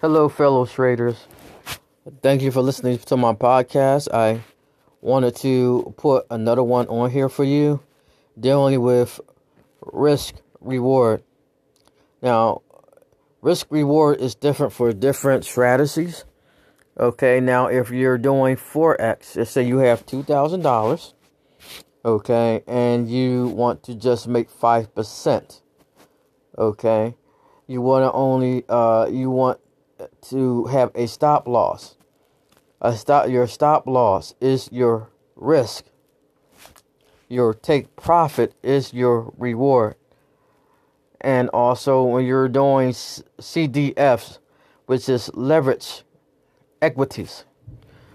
Hello, fellow traders. Thank you for listening to my podcast. I wanted to put another one on here for you dealing with risk reward. Now, risk reward is different for different strategies. Okay, now if you're doing Forex, let's say you have $2,000, okay, and you want to just make 5%, okay, you want to only, uh, you want to have a stop loss. A stop, your stop loss is your risk. Your take profit is your reward. And also when you're doing CDFs, which is leverage equities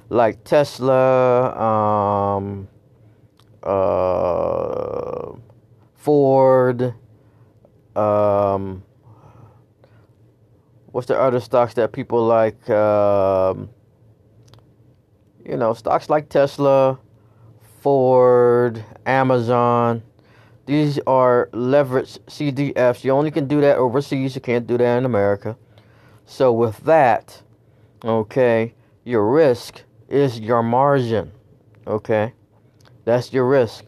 like Tesla, um, uh, Ford, um, what's the other stocks that people like? Um, you know, stocks like Tesla, Ford, Amazon. These are leveraged CDFs. You only can do that overseas. You can't do that in America. So with that, okay, your risk is your margin. Okay, that's your risk.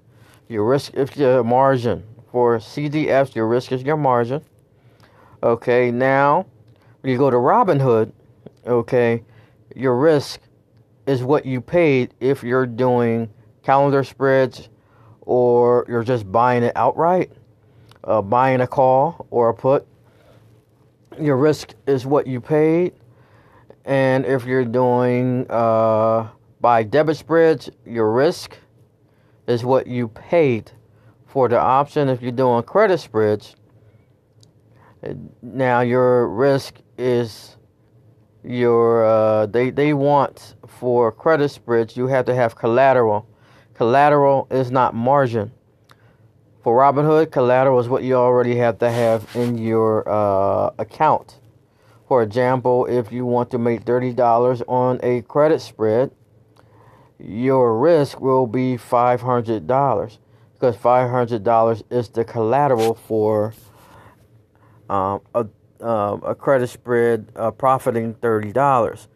Your risk is your margin. For CDFs, your risk is your margin. Okay, now when you go to Robinhood, okay, your risk is what you paid if you're doing calendar spreads or you're just buying it outright, uh, buying a call or a put. Your risk is what you paid and if you're doing uh, buy debit spreads, your risk is what you paid for the option. If you're doing credit spreads, now your risk is your uh, they they want for credit spreads you have to have collateral. Collateral is not margin. For Robinhood, collateral is what you already have to have in your uh, account. For example, if you want to make $30 on a credit spread, your risk will be $500 because $500 is the collateral for um, a, um, a credit spread uh, profiting $30.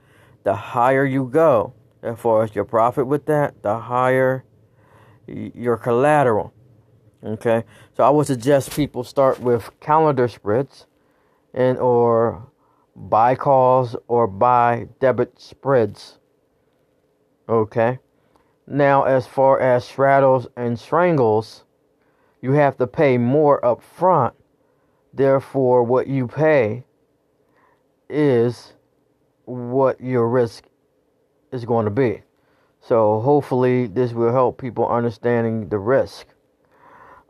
The higher you go, as far as your profit with that, the higher your collateral. Okay, so I would suggest people start with calendar spreads and or buy calls or buy debit spreads. Okay. Now, as far as straddles and strangles, you have to pay more up front. Therefore, what you pay is what your risk is going to be. So, hopefully, this will help people understanding the risk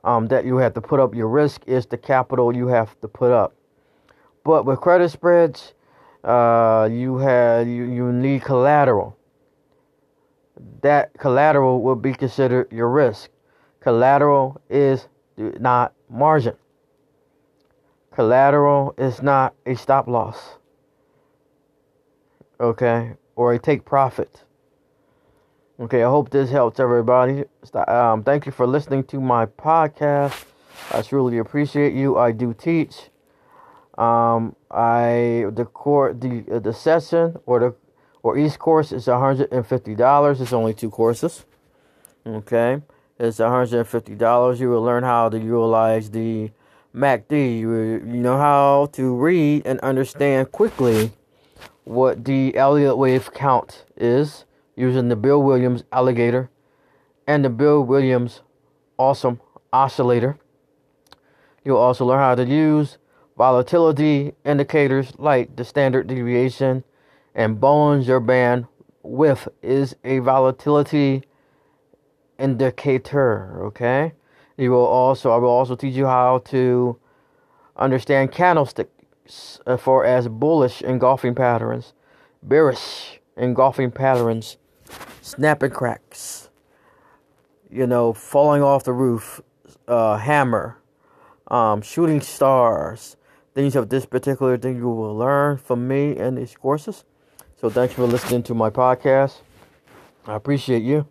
um, that you have to put up. Your risk is the capital you have to put up. But with credit spreads, uh, you have you, you need collateral. That collateral will be considered your risk. Collateral is not margin. Collateral is not a stop loss. Okay, or a take profit. Okay, I hope this helps everybody. Um, thank you for listening to my podcast. I truly appreciate you. I do teach. Um, I the court the uh, the session or the or each course is hundred and fifty dollars. It's only two courses. Okay, it's hundred and fifty dollars. You will learn how to utilize the MACD. You know how to read and understand quickly what the Elliott wave count is using the Bill Williams alligator and the Bill Williams awesome oscillator. You'll also learn how to use Volatility indicators like the standard deviation and Bollinger Band width is a volatility indicator. Okay. You will also I will also teach you how to understand candlesticks for as bullish engulfing patterns, bearish engulfing patterns, snapping cracks, you know, falling off the roof, uh, hammer, um, shooting stars, things of this particular thing you will learn from me and these courses. So thanks for listening to my podcast. I appreciate you.